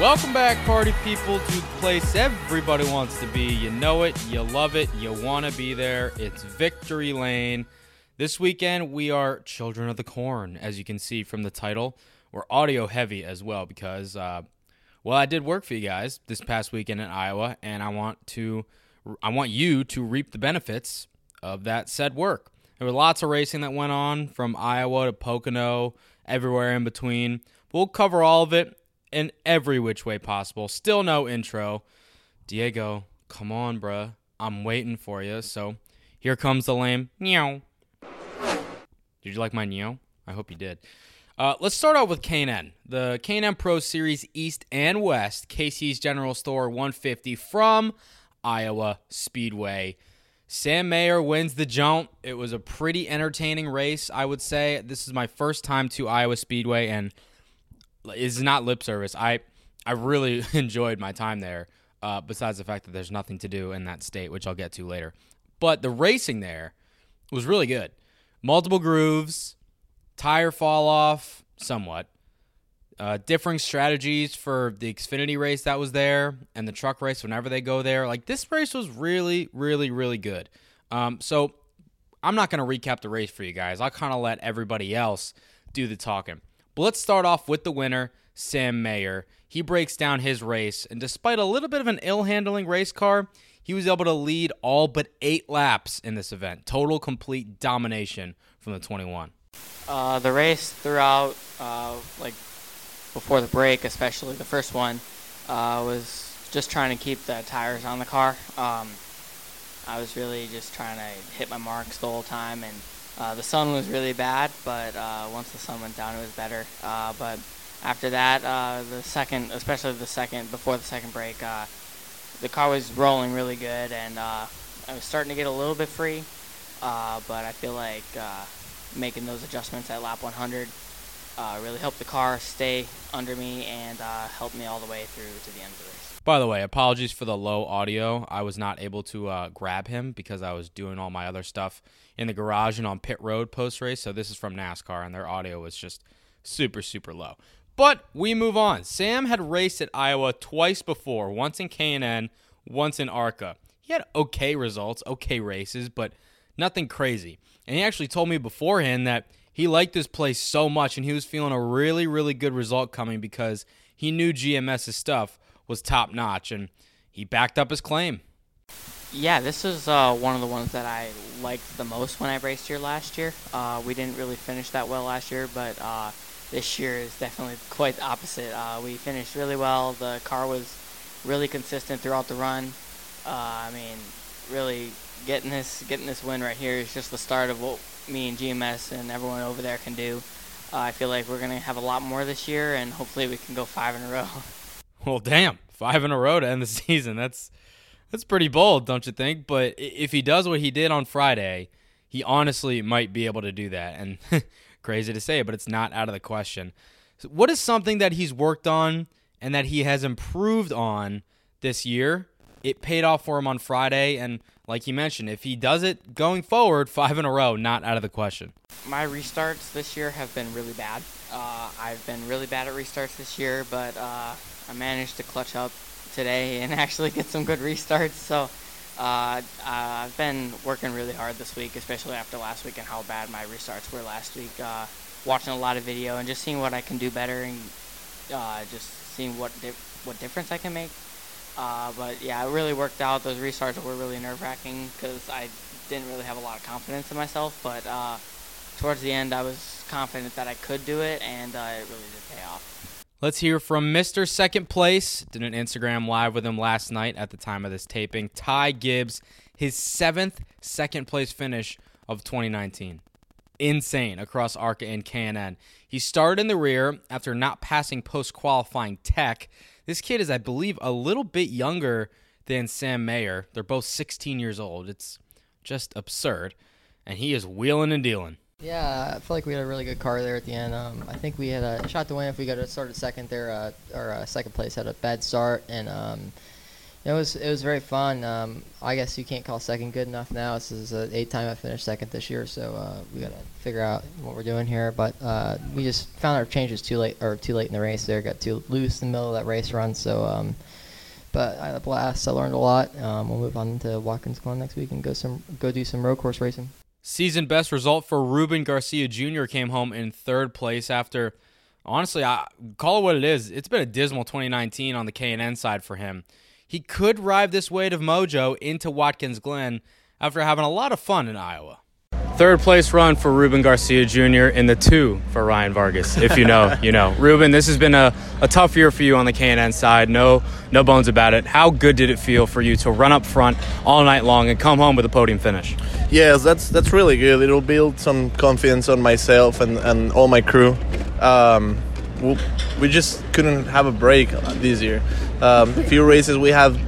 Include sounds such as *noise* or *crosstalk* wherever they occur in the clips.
Welcome back, party people, to the place everybody wants to be. You know it, you love it, you want to be there. It's Victory Lane. This weekend, we are Children of the Corn, as you can see from the title. We're audio heavy as well because, uh, well, I did work for you guys this past weekend in Iowa, and I want to, I want you to reap the benefits of that said work. There was lots of racing that went on from Iowa to Pocono, everywhere in between. We'll cover all of it in every which way possible. Still no intro. Diego, come on, bruh. I'm waiting for you. So here comes the lame. Meow. Did you like my neo? I hope you did. Uh, let's start out with K&N. The K&N Pro Series East and West, Casey's General Store 150 from Iowa Speedway. Sam Mayer wins the jump. It was a pretty entertaining race, I would say. This is my first time to Iowa Speedway, and is not lip service. I I really *laughs* enjoyed my time there. Uh, besides the fact that there's nothing to do in that state, which I'll get to later. But the racing there was really good. Multiple grooves, tire fall off somewhat. Uh, differing strategies for the Xfinity race that was there and the truck race whenever they go there. Like this race was really, really, really good. Um, so I'm not going to recap the race for you guys. I'll kind of let everybody else do the talking. But let's start off with the winner, Sam Mayer. He breaks down his race, and despite a little bit of an ill handling race car, he was able to lead all but eight laps in this event. Total complete domination from the 21. Uh, the race throughout, uh, like before the break, especially the first one, uh, was just trying to keep the tires on the car. Um, I was really just trying to hit my marks the whole time, and uh, the sun was really bad, but uh, once the sun went down, it was better. Uh, but after that, uh, the second, especially the second, before the second break, uh, the car was rolling really good, and uh, I was starting to get a little bit free. but I feel like making those adjustments at lap 100 really helped the car stay under me and helped me all the way through to the end of the race. By the way, apologies for the low audio. I was not able to grab him because I was doing all my other stuff in the garage and on pit road post race. So this is from NASCAR, and their audio was just super, super low. But we move on. Sam had raced at Iowa twice before, once in K&N, once in ARCA. He had okay results, okay races, but nothing crazy. And he actually told me beforehand that he liked this place so much and he was feeling a really, really good result coming because he knew GMS's stuff was top notch, and he backed up his claim. Yeah, this is uh, one of the ones that I liked the most when I raced here last year. Uh, we didn't really finish that well last year, but uh, this year is definitely quite the opposite. Uh, we finished really well. The car was really consistent throughout the run. Uh, I mean, really getting this getting this win right here is just the start of what me and GMS and everyone over there can do. Uh, I feel like we're gonna have a lot more this year, and hopefully we can go five in a row. *laughs* Well, damn, five in a row to end the *laughs* season. That's that's pretty bold, don't you think? But if he does what he did on Friday, he honestly might be able to do that. And *laughs* crazy to say, but it's not out of the question. So what is something that he's worked on and that he has improved on this year? It paid off for him on Friday, and like you mentioned, if he does it going forward, five in a row, not out of the question. My restarts this year have been really bad. Uh, I've been really bad at restarts this year, but uh, I managed to clutch up today and *laughs* actually get some good restarts. So uh, I've been working really hard this week, especially after last week and how bad my restarts were last week. Uh, watching a lot of video and just seeing what I can do better and uh, just seeing what di- what difference I can make. Uh, but yeah, it really worked out. Those restarts were really nerve wracking because I didn't really have a lot of confidence in myself. But uh, towards the end, I was confident that I could do it, and uh, it really did pay off. Let's hear from Mr. Second Place. Did an Instagram live with him last night at the time of this taping. Ty Gibbs, his seventh second place finish of 2019. insane across ARCA and K&N. He started in the rear after not passing post-qualifying tech. This kid is, I believe, a little bit younger than Sam Mayer. They're both 16 years old. It's just absurd. And he is wheeling and dealing. Yeah, I feel like we had a really good car there at the end. Um, I think we had a shot to win if we got to start at second there. Uh, our uh, second place had a bad start, and um, it was it was very fun. Um, I guess you can't call second good enough now. This is the eighth time I finished second this year, so uh, we got to figure out what we're doing here. But uh, we just found our changes too late or too late in the race. There, got too loose in the middle of that race run. So, um, but I had a blast. I learned a lot. Um, we'll move on to Watkins Glen next week and go some go do some road course racing. Season best result for Ruben Garcia Jr. came home in third place after, honestly, I call it what it is. It's been a dismal 2019 on the K&N side for him. He could ride this weight of mojo into Watkins Glen after having a lot of fun in Iowa. Third place run for Ruben Garcia Jr. in the two for Ryan Vargas. If you know, *laughs* you know. Ruben, this has been a, a tough year for you on the K&N side. No, no bones about it. How good did it feel for you to run up front all night long and come home with a podium finish? Yes, that's that's really good. It'll build some confidence on myself and, and all my crew. Um, we just couldn't have a break this year. Um, a few races we have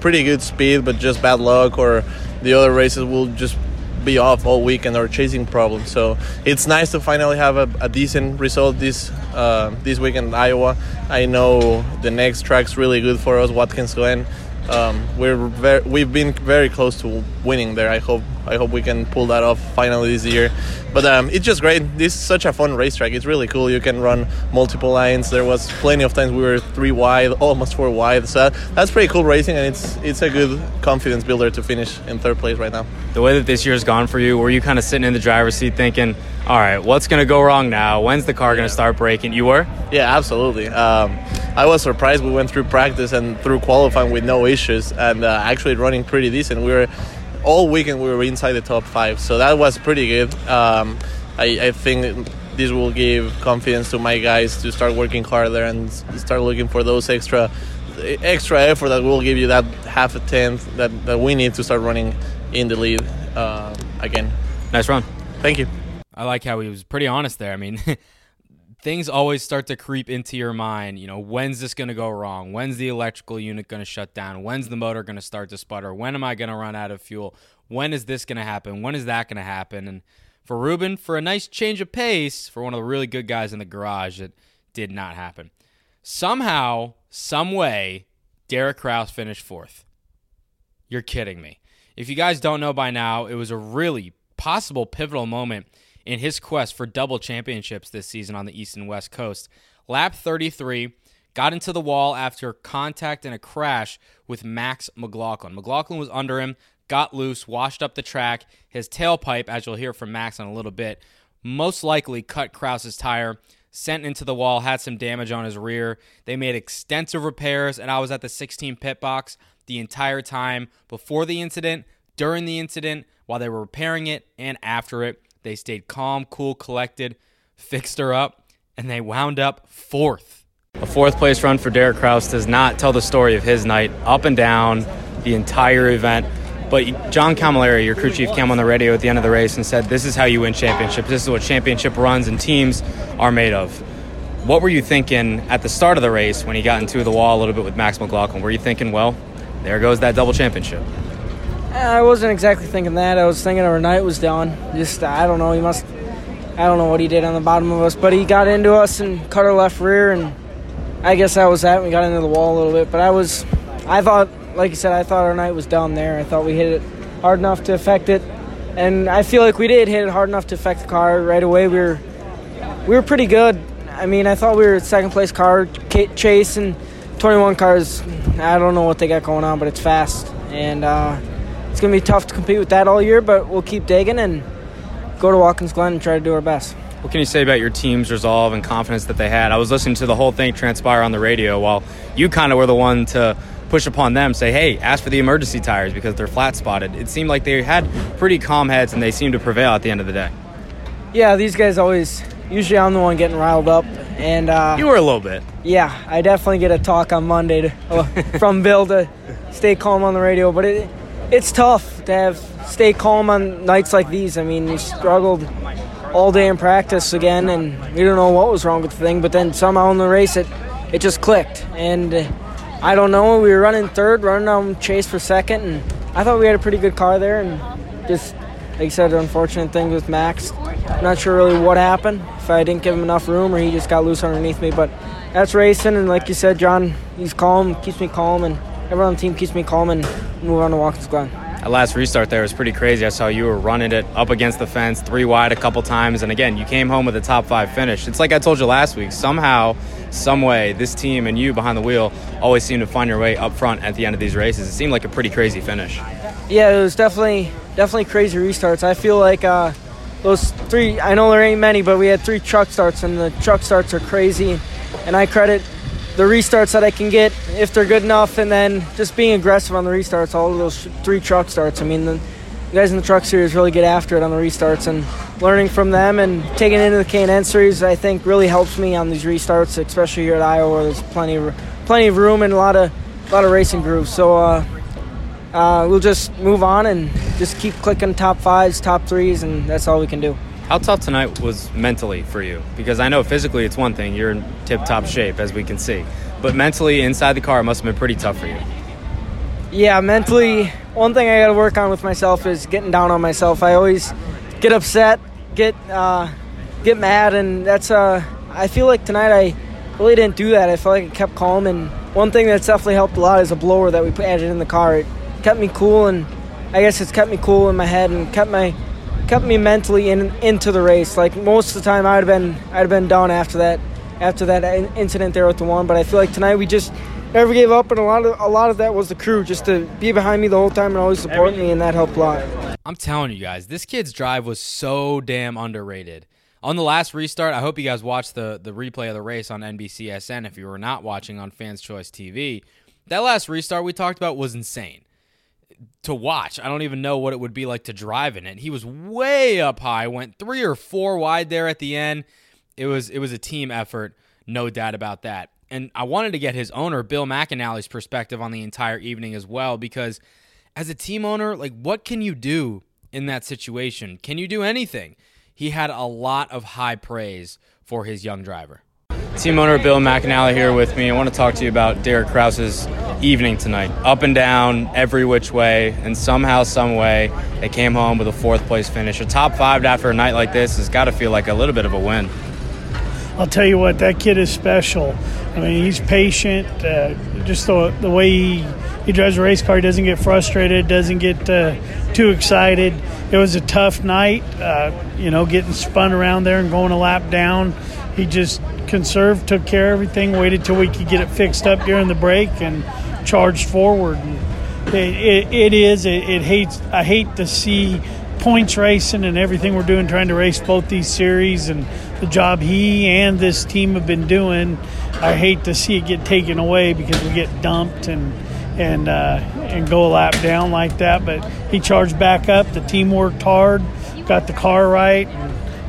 pretty good speed, but just bad luck, or the other races will just be off all weekend or chasing problems. So it's nice to finally have a, a decent result this uh, this weekend in Iowa. I know the next track's really good for us, Watkins Glen. Um, we're very, we've been very close to winning there. I hope I hope we can pull that off finally this year. But um, it's just great. This is such a fun racetrack. It's really cool. You can run multiple lines. There was plenty of times we were three wide, *laughs* almost four wide. So that's pretty cool racing, and it's it's a good confidence builder to finish in third place right now. The way that this year's gone for you, were you kind of sitting in the driver's seat thinking, "All right, what's going to go wrong now? When's the car yeah. going to start breaking?" You were? Yeah, absolutely. Um, I was surprised. We went through practice and through qualifying with no issues, and uh, actually running pretty decent. We were all weekend we were inside the top five, so that was pretty good. Um, I, I think this will give confidence to my guys to start working harder and start looking for those extra extra effort that will give you that half a tenth that, that we need to start running in the lead uh, again. Nice run. Thank you. I like how he was pretty honest there. I mean, *laughs* things always start to creep into your mind. You know, when's this going to go wrong? When's the electrical unit going to shut down? When's the motor going to start to sputter? When am I going to run out of fuel? When is this going to happen? When is that going to happen? And for Ruben, for a nice change of pace, for one of the really good guys in the garage, it did not happen. Somehow, some way, Derek Kraus finished fourth. You're kidding me. If you guys don't know by now, it was a really possible pivotal moment in his quest for double championships this season on the East and West Coast. Lap 33 got into the wall after contact and a crash with Max McLaughlin. McLaughlin was under him, got loose, washed up the track. His tailpipe, as you'll hear from Max in a little bit, most likely cut Kraus's tire, sent into the wall, had some damage on his rear. They made extensive repairs, and I was at the 16 pit box the entire time before the incident, during the incident, while they were repairing it, and after it. They stayed calm, cool, collected, fixed her up, and they wound up fourth. A fourth place run for Derek Kraus does not tell the story of his night, up and down the entire event. But John Camilleri, your crew chief, came on the radio at the end of the race and said, This is how you win championships. This is what championship runs and teams are made of. What were you thinking at the start of the race when he got into the wall a little bit with Max McLaughlin? Were you thinking, well, there goes that double championship? I wasn't exactly thinking that. I was thinking our night was done. Just I don't know. He must. I don't know what he did on the bottom of us, but he got into us and cut our left rear, and I guess that was that. We got into the wall a little bit, but I was. I thought, like you said, I thought our night was down there. I thought we hit it hard enough to affect it, and I feel like we did hit it hard enough to affect the car right away. We were we were pretty good. I mean, I thought we were second place car chase and 21 cars. I don't know what they got going on, but it's fast and. uh it's going to be tough to compete with that all year, but we'll keep digging and go to Watkins Glen and try to do our best. What can you say about your team's resolve and confidence that they had? I was listening to the whole thing transpire on the radio while you kind of were the one to push upon them, say, hey, ask for the emergency tires because they're flat spotted. It seemed like they had pretty calm heads and they seemed to prevail at the end of the day. Yeah, these guys always, usually I'm the one getting riled up. And uh, you were a little bit. Yeah, I definitely get a talk on Monday to, uh, *laughs* from Bill to stay calm on the radio, but it it's tough to have stay calm on nights like these. I mean, we struggled all day in practice again, and we don't know what was wrong with the thing. But then somehow in the race, it it just clicked, and uh, I don't know. We were running third, running on chase for second, and I thought we had a pretty good car there, and just like you said, unfortunate thing with Max. I'm Not sure really what happened. If I didn't give him enough room, or he just got loose underneath me, but that's racing, and like you said, John, he's calm, keeps me calm, and everyone on the team keeps me calm, and move on to Watkins Glen. That last restart there was pretty crazy. I saw you were running it up against the fence, three wide a couple times, and again, you came home with a top five finish. It's like I told you last week. Somehow, some way, this team and you behind the wheel always seem to find your way up front at the end of these races. It seemed like a pretty crazy finish. Yeah, it was definitely definitely crazy restarts. I feel like uh, those three. I know there ain't many, but we had three truck starts, and the truck starts are crazy. And I credit the restarts that I can get if they're good enough, and then just being aggressive on the restarts. All of those three truck starts. I mean, the guys in the truck series really get after it on the restarts, and learning from them and taking it into the K&N series, I think really helps me on these restarts, especially here at Iowa, where there's plenty of plenty of room and a lot of a lot of racing grooves. So. Uh, uh, we'll just move on and just keep clicking top fives, top threes, and that's all we can do. How tough tonight was mentally for you? Because I know physically it's one thing, you're in tip top shape, as we can see. But mentally, inside the car, it must have been pretty tough for you. Yeah, mentally, one thing I got to work on with myself is getting down on myself. I always get upset, get uh, get mad, and that's. Uh, I feel like tonight I really didn't do that. I felt like I kept calm, and one thing that's definitely helped a lot is a blower that we added in the car. It kept me cool, and I guess it's kept me cool in my head and kept my kept me mentally in into the race. Like most of the time, I'd have been I'd have been done after that after that incident there with the one. But I feel like tonight we just never gave up, and a lot of a lot of that was the crew just to be behind me the whole time and always support me, and that helped a lot. I'm telling you guys, this kid's drive was so damn underrated. On the last restart, I hope you guys watched the the replay of the race on NBCSN. If you were not watching on Fans Choice TV, that last restart we talked about was insane to watch. I don't even know what it would be like to drive in it. He was way up high, went three or four wide there at the end. It was it was a team effort, no doubt about that. And I wanted to get his owner, Bill McAnally's perspective on the entire evening as well, because as a team owner, like what can you do in that situation? Can you do anything? He had a lot of high praise for his young driver. Team owner Bill McAnally here with me. I want to talk to you about Derek Kraus's evening tonight. Up and down, every which way, and somehow, some way, they came home with a fourth place finish. A top five after a night like this has got to feel like a little bit of a win. I'll tell you what, that kid is special. I mean, he's patient. Uh, just the, the way he, he drives a race car, he doesn't get frustrated, doesn't get uh, too excited. It was a tough night, uh, you know, getting spun around there and going a lap down. He just conserved, took care of everything, waited till we could get it fixed up during the break, and charged forward. It, it, it is. It, it hates. I hate to see points racing and everything we're doing, trying to race both these series, and the job he and this team have been doing. I hate to see it get taken away because we get dumped and and uh, and go a lap down like that. But he charged back up. The team worked hard, got the car right.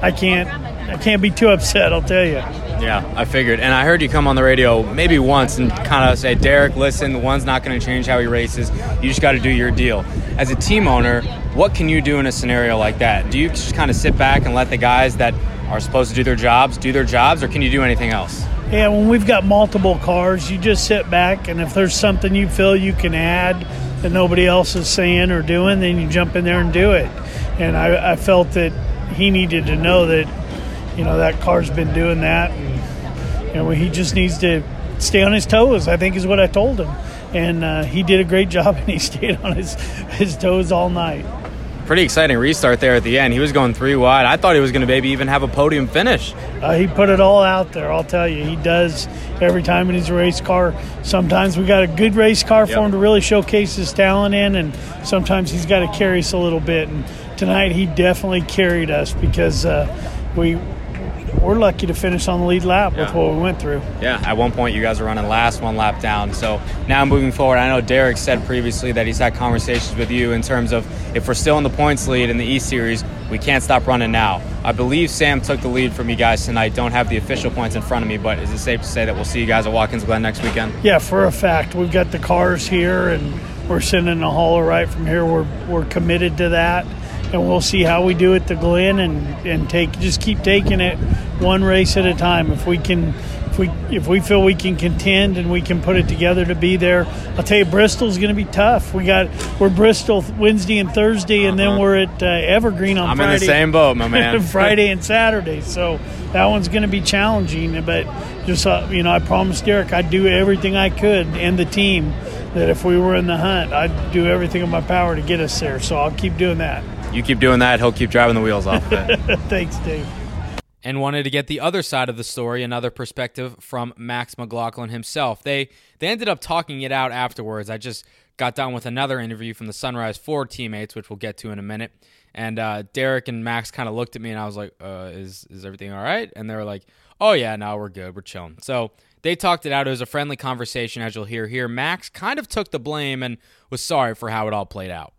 I can't I can't be too upset. I'll tell you. Yeah, I figured. And I heard you come on the radio maybe once and kind of say, Derek, listen, the one's not going to change how he races. You just got to do your deal. As a team owner, what can you do in a scenario like that? Do you just kind of sit back and let the guys that are supposed to do their jobs do their jobs, or can you do anything else? Yeah, when we've got multiple cars, you just sit back, and if there's something you feel you can add that nobody else is saying or doing, then you jump in there and do it. And I, I felt that he needed to know that, you know, that car's been doing that. And, you know, he just needs to stay on his toes, I think is what I told him. And uh, he did a great *laughs* job, and he stayed on his, his toes all night pretty exciting restart there at the end. He was going three wide. I thought he was going to maybe even have a podium finish. Uh, he put it all out there. I'll tell you, he does every time in his race car. Sometimes we got a good race car for him to really showcase his talent in, and sometimes he's got to carry us a little bit. And tonight he definitely carried us because uh, we we're lucky to finish on the lead lap yeah. with what we went through. Yeah, at one point you guys were running last one lap down. So now moving forward, I know Derek said previously that he's had conversations with you in terms of if we're still in the points lead in the E Series, we can't stop running now. I believe Sam took the lead from you guys tonight. Don't have the official points in front of me, but is it safe to say that we'll see you guys at Watkins Glen next weekend? Yeah, for a fact. We've got the cars here and we're sending a hauler right from here. We're, we're committed to that and we'll see how we do at the Glen and and take just keep taking it one race at a time. If we can. If we, if we feel we can contend and we can put it together to be there, I'll tell you Bristol's going to be tough. We got we're Bristol Wednesday and Thursday, and then Uh-huh. we're at uh, Evergreen on I'm Friday. in the same boat, my man. *laughs* Friday and Saturday. So that one's going to be challenging. But just uh, you know, I promised Derek I'd do everything I could and the team that if we were in the hunt, I'd do everything in my power to get us there. So I'll keep doing that. You keep doing that, he'll keep driving the wheels off of it. *laughs* Thanks, Dave. and wanted to get the other side of the story, another perspective from Max McLaughlin himself. They they ended up talking it out afterwards. I just got done with another interview from the Sunrise Ford teammates, which we'll get to in a minute. And uh, Derek and Max kind of looked at me, and I was like, uh, "Is is everything all right?" And they were like, "Oh yeah, no, we're good, we're chilling." So they talked it out. It was a friendly conversation, as you'll hear here. Max kind of took the blame and was sorry for how it all played out.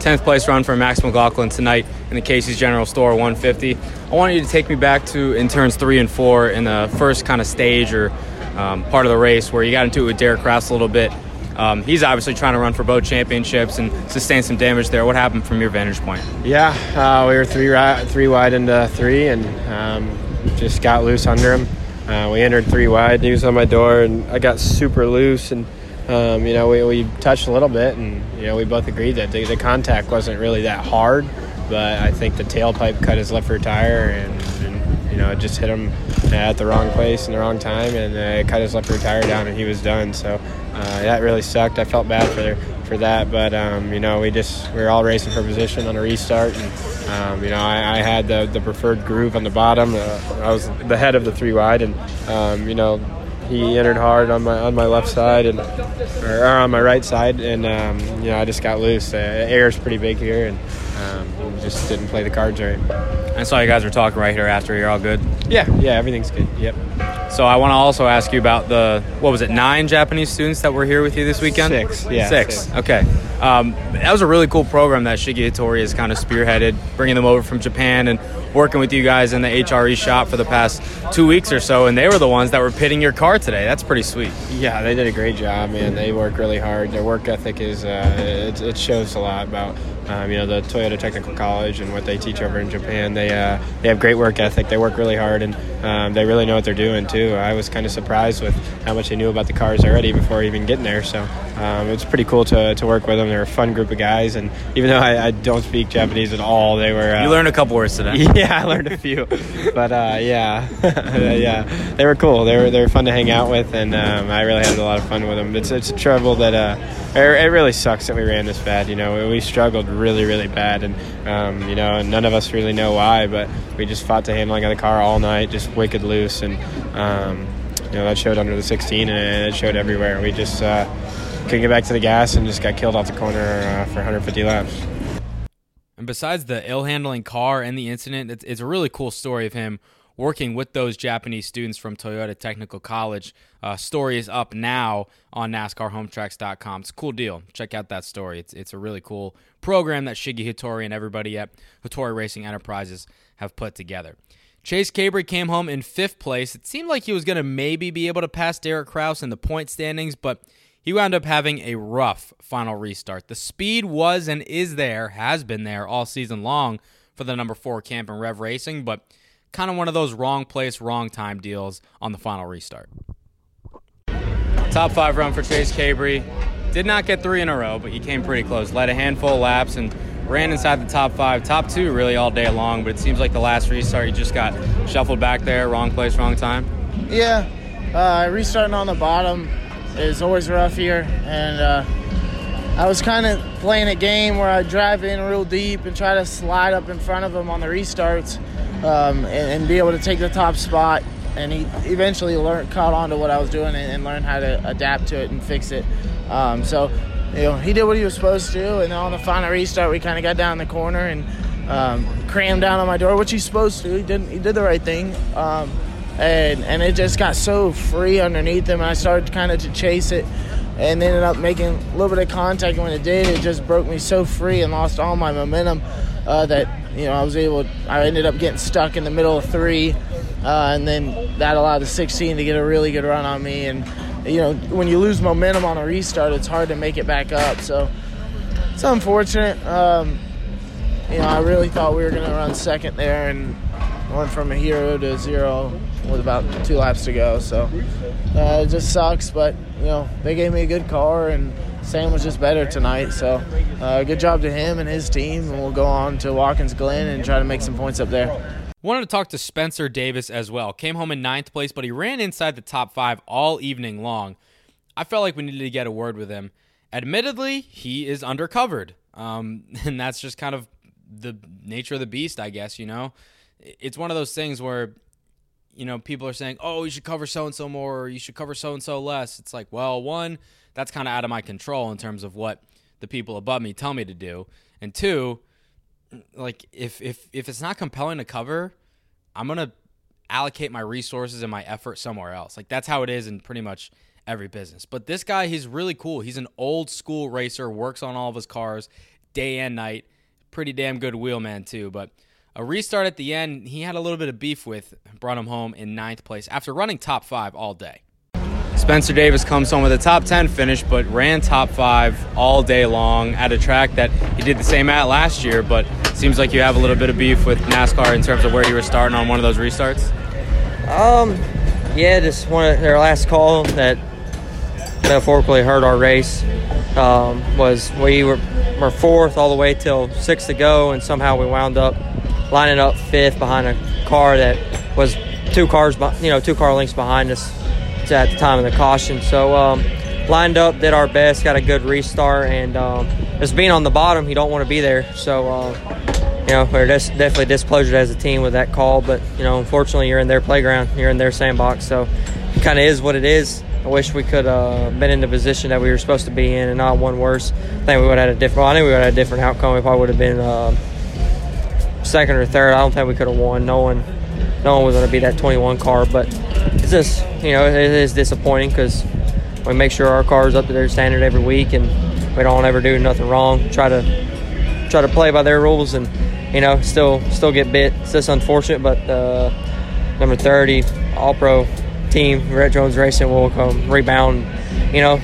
10th place run for Max McLaughlin tonight in the Casey's General Store 150. I want you to take me back to in turns three and four in the first kind of stage or um, part of the race where you got into it with Derek Kraus a little bit. Um, he's obviously trying to run for both championships and sustain some damage there. What happened from your vantage point? Yeah, uh, we were three ri- three wide into three, and um, just got loose under him. Uh, we entered three wide. He was on my door, and I got super loose, and um, you know we, we touched a little bit, and you know we both agreed that the, the contact wasn't really that hard, but I think the tailpipe cut his left rear tire, and, and you know it just hit him at the wrong place in the wrong time, and uh, it cut his left rear tire down, and he was done. So uh, that really sucked. I felt bad for for that, but um, you know we just we were all racing for position on a restart, and um, you know I, I had the, the preferred groove on the bottom. Uh, I was the head of the three wide, and um, you know he entered hard on my on my left side and or, or on my right side, and um, you know I just got loose. Uh, air's pretty big here, and um, just didn't play the cards right. I saw you guys were talking right here after. You're all good. Yeah, yeah, everything's good. Yep. So I want to also ask you about the what was it nine Japanese students that were here with you this weekend? Six, yeah, six. six. Okay, um, that was a really cool program that Shige Hattori has kind of spearheaded, bringing them over from Japan and working with you guys in the HRE shop for the past two weeks or so. And they were the ones that were pitting your car today. That's pretty sweet. Yeah, they did a great job, man. They work really hard. Their work ethic is uh, it, it shows a lot about um, you know the Toyota Technical College and what they teach over in Japan. They uh, they have great work ethic. They work really hard and um, they really know what they're doing too. I was kind of surprised with how much they knew about the cars already before even getting there. So um, it's pretty cool to, to work with them. They're a fun group of guys, and even though I, I don't speak Japanese at all, they were. Uh, You learned a couple words today. *laughs* yeah, I learned a few, but uh, yeah, *laughs* yeah, they were cool. They were they were fun to hang out with, and um, I really had a lot of fun with them. It's it's a trouble that uh, it, it really sucks that we ran this bad. You know, we struggled really really bad, and um, you know, none of us really know why, but we just fought to handling the car all night, just wicked loose, and um, you know that showed under the 16, and it showed everywhere. We just uh, couldn't get back to the gas, and just got killed off the corner uh, for 150 laps. And besides the ill handling car and the incident, it's, it's a really cool story of him working with those Japanese students from Toyota Technical College. Uh, story is up now on NASCARHometracks.com. It's a cool deal. Check out that story. It's it's a really cool program that Shige Hattori and everybody at Hattori Racing Enterprises have put together. Chase Cabre came home in fifth place. It seemed like he was going to maybe be able to pass Derek Kraus in the point standings, but he wound up having a rough final restart. The speed was and is there, has been there all season long for the number four camp in Rev Racing, but kind of one of those wrong place, wrong time deals on the final restart. Top five run for Chase Cabre. Did not get three in a row, but he came pretty close. Led a handful of laps and ran inside the top five, top two really all day long. But it seems like the last restart, he just got shuffled back there, wrong place, wrong time. Yeah, uh, restarting on the bottom is always rough here, and uh, I was kind of playing a game where I drive in real deep and try to slide up in front of him on the restarts, um, and, and be able to take the top spot. And he eventually learned, caught on to what I was doing, and, and learned how to adapt to it and fix it. Um, so, you know, he did what he was supposed to, and then on the final restart, we kind of got down the corner and um, crammed down on my door, which he's supposed to. He did he did the right thing. Um, and and it just got so free underneath him. And I started kind of to chase it, and ended up making a little bit of contact. And when it did, it just broke me so free and lost all my momentum uh, that you know I was able. I ended up getting stuck in the middle of three, uh, and then that allowed the 16 to get a really good run on me. And you know when you lose momentum on a restart, it's hard to make it back up. So it's unfortunate. Um, you know, I really thought we were going to run second there and went from a hero to a zero with about two laps to go. So uh, it just sucks, but you know they gave me a good car and Sam was just better tonight. So uh, good job to him and his team, and we'll go on to Watkins Glen and try to make some points up there. Wanted to talk to Spencer Davis as well. Came home in ninth place, but he ran inside the top five all evening long. I felt like we needed to get a word with him. Admittedly, he is undercovered, um, *laughs* and that's just kind of the nature of the beast, I guess. You know, it's one of those things where you know, people are saying, "Oh, you should cover so and so more, or you should cover so and so less." It's like, well, one, that's kind of out of my control in terms of what the people above me tell me to do, and two, like if if if it's not compelling to cover, I'm gonna allocate my resources and my effort somewhere else. Like that's how it is in pretty much every business. But this guy, he's really cool. He's an old school racer, works on all of his cars day and night. Pretty damn good wheelman too, but a restart at the end, he had a little bit of beef with, brought him home in ninth place after running top five all day. Spencer Davis comes home with a top 10 finish, but ran top five all day long at a track that he did the same at last year. But seems like you have a little bit of beef with NASCAR in terms of where you were starting on one of those restarts. Um, yeah, just one of their last call that metaphorically hurt our race um, was we were, were fourth all the way till six to go, and somehow we wound up lining up fifth behind a car that was two cars, you know, two car lengths behind us at the time of the caution. So um, lined up, did our best, got a good restart, and um, just being on the bottom, you don't want to be there. So uh, you know, we're definitely displeased as a team with that call. But you know, unfortunately, you're in their playground, you're in their sandbox, so it kind of is what it is. I wish we could have uh, been in the position that we were supposed to be in and not one worse. I think we would have had a different. Well, I think we would have had a different outcome if I would have been. Uh, second or third. I don't think we could have won. No one, no one was going to be that 21 car. But it's just, you know, it is disappointing because we make sure our car is up to their standard every week, and we don't ever do nothing wrong. Try to try to play by their rules, and you know, still still get bit. It's just unfortunate, but uh, number 30 All Pro team, Rette Jones Racing, will come rebound. You know,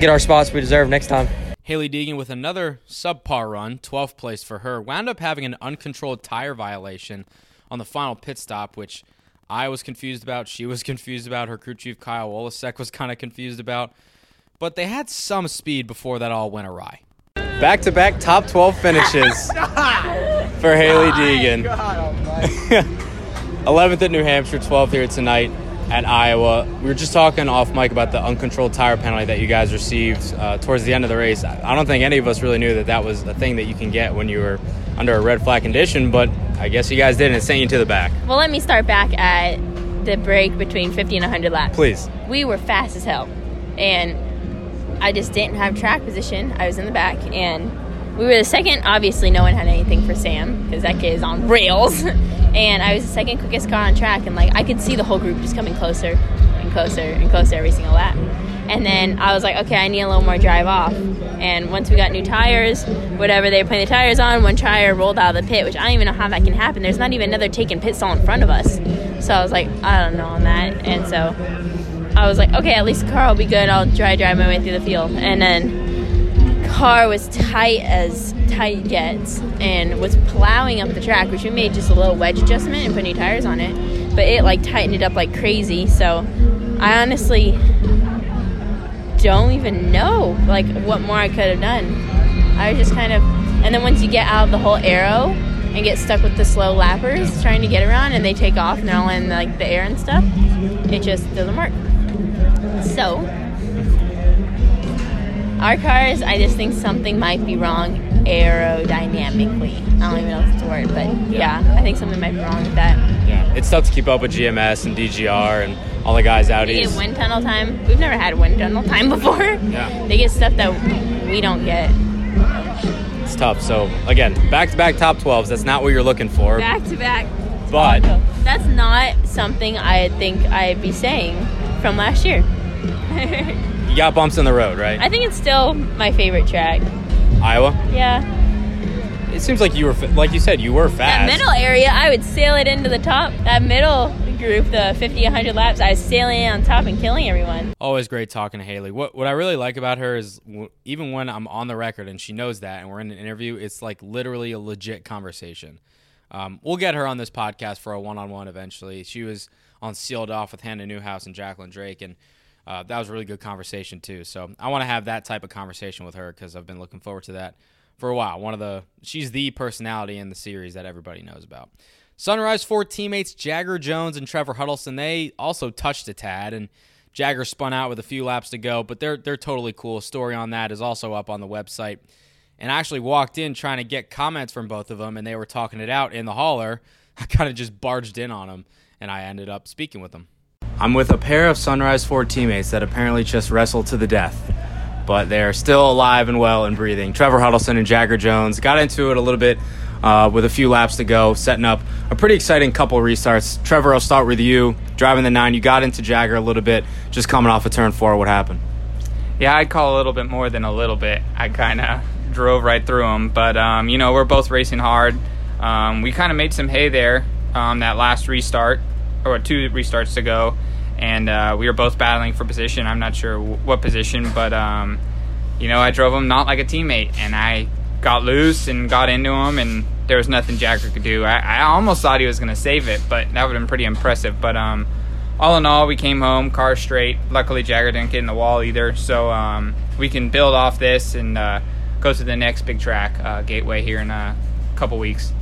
get our spots we deserve next time. Hailie Deegan with another subpar run, 12th place for her, wound up having an uncontrolled tire violation on the final pit stop, which I was confused about. She was *laughs* confused about. Her crew chief Kyle Wolasek was kind of confused about. But they had some speed before that all went awry. Back to back top 12 finishes *laughs* for Hailie Deegan. 11th *laughs* at New Hampshire, 12th here tonight at Iowa. We were just talking off mic about the uncontrolled tire penalty that you guys received uh, towards the end of the race. I don't think any of us really knew that that was a thing that you can get when you were under a red flag condition, but I guess you guys didn't. it sent you to the back. Well, let me start back at the break between 50 and 100 laps. Please. We were fast as hell, and I just didn't have track position. I was in the back, and we were the second. Obviously, no one had anything for Sam because that kid is on *laughs* rails. and I was the second quickest car on track, and like I could see the whole group just coming closer and closer and closer every single lap. And then I was like, okay, I need a little more drive off. And once we got new tires, whatever they were putting the tires on, one tire rolled out of the pit, which I don't even know how that can happen. There's not even another taking pit stall in front of us. So I was like, I don't know on that. And so I was like, okay, at least the car will be good. I'll try drive my way through the field. And then car was tight as tight gets and was plowing up the track, which we made just a little wedge adjustment and put new tires on it. But it like tightened it up like crazy. So I honestly don't even know like what more I could have done. I was just kind of, and then once you get out of the whole arrow and get stuck with the slow lappers trying to get around, and they take off and they're all in like the air and stuff, it just doesn't work. So our cars, I just think something might be wrong aerodynamically. I don't even know if it's a word, but yeah, I think something might be wrong with that. Yeah, it's tough to keep up with GMS and DGR and all the guys out east. get wind tunnel time. We've never had wind tunnel time *laughs* before. Yeah. They get stuff that we don't get. It's tough. So again, back to back top 12s. That's not what you're looking for. Back to back. But That's not something I think I'd be saying from last year. *laughs* you got bumps in the road, right? I think it's still my favorite track. Iowa. Yeah. It seems like you were, like you said, you were fast. That middle area, I would sail it into the top. That middle group, the 50, 100 laps, I was sailing on top and killing everyone. Always great talking to Hailie. What what I really like about her is w- even when I'm on the record and she knows that, and we're in an interview, it's like literally a legit conversation. Um, we'll get her on this podcast for a one-on-one eventually. She was on Sealed Off with Hannah Newhouse and Jacqueline Drake, and uh, that was a really good conversation too. So I want to have that type of conversation with her because I've been looking forward to that for a while. One of the she's the personality in the series that everybody knows about. Sunrise Ford teammates Jagger Jones and Trevor Huddleston they also touched a tad and. Jagger spun out with a few laps to go, but they're they're totally cool. A story on that is also up on the website. And I actually walked in trying to get comments from both of them, and they were talking it out in the hauler. *laughs* I kind of just barged in on them, and I ended up speaking with them. I'm with a pair of Sunrise Ford teammates that apparently just wrestled to the death, but they're still alive and well and breathing. Trevor Huddleston and Jagger Jones got into it a little bit uh, with a few laps to go, setting up a pretty exciting couple restarts. Trevor, I'll start with you. Driving the nine, you got into Jagger a little bit, just coming off a of turn four. What happened? Yeah, I'd call a little bit more than a little bit. I kind of drove right through him, but um, you know we're both racing hard. Um, we kind of made some hay there um, that last restart, or two restarts to go, and uh, we were both battling for position. I'm not sure w- what position, but um, you know I drove him not like a teammate, and I got loose and got into him, and there was nothing Jagger could do. I, I almost thought he was going to save it, but that would have been pretty impressive. But um, all in all, we came home, car straight. Luckily, Jagger didn't get in the wall either, so um, we can build off this and uh, go to the next big track, uh, Gateway, here in a couple weeks.